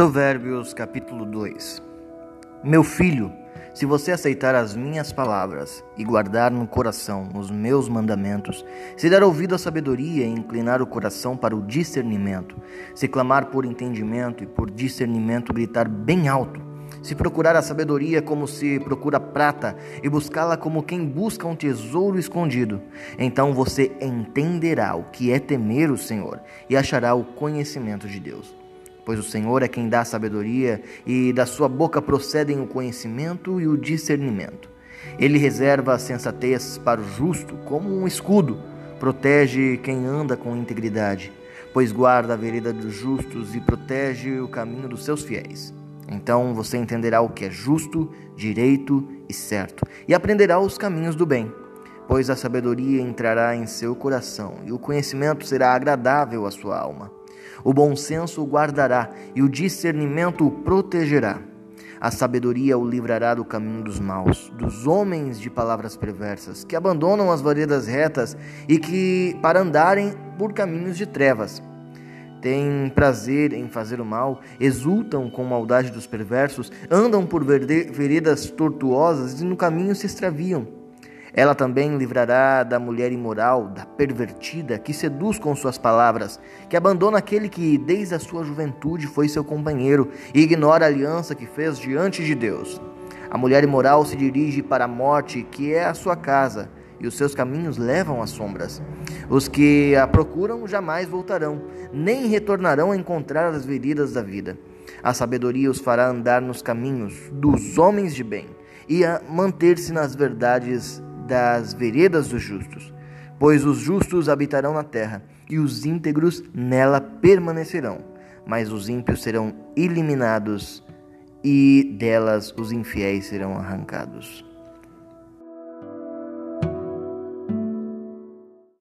Provérbios capítulo 2 Meu filho, se você aceitar as minhas palavras e guardar no coração os meus mandamentos, se dar ouvido à sabedoria e inclinar o coração para o discernimento, se clamar por entendimento e por discernimento gritar bem alto, se procurar a sabedoria como se procura prata e buscá-la como quem busca um tesouro escondido, então você entenderá o que é temer o Senhor e achará o conhecimento de Deus pois o Senhor é quem dá sabedoria e da sua boca procedem o conhecimento e o discernimento. Ele reserva a sensatez para o justo como um escudo, protege quem anda com integridade, pois guarda a vereda dos justos e protege o caminho dos seus fiéis. Então você entenderá o que é justo, direito e certo, e aprenderá os caminhos do bem, pois a sabedoria entrará em seu coração e o conhecimento será agradável à sua alma. O bom senso o guardará e o discernimento o protegerá. A sabedoria o livrará do caminho dos maus, dos homens de palavras perversas, que abandonam as veredas retas e que, para andarem por caminhos de trevas, têm prazer em fazer o mal, exultam com maldade dos perversos, andam por veredas tortuosas e no caminho se extraviam. Ela também livrará da mulher imoral, da pervertida, que seduz com suas palavras, que abandona aquele que desde a sua juventude foi seu companheiro e ignora a aliança que fez diante de Deus. A mulher imoral se dirige para a morte, que é a sua casa, e os seus caminhos levam às sombras. Os que a procuram jamais voltarão, nem retornarão a encontrar as veredas da vida. A sabedoria os fará andar nos caminhos dos homens de bem e a manter-se nas verdades das veredas dos justos, pois os justos habitarão na terra e os íntegros nela permanecerão, mas os ímpios serão eliminados e delas os infiéis serão arrancados.